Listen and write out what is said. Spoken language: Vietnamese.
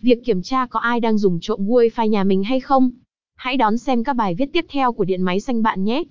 việc kiểm tra có ai đang dùng trộm Wi-Fi nhà mình hay không. Hãy đón xem các bài viết tiếp theo của Điện máy xanh bạn nhé.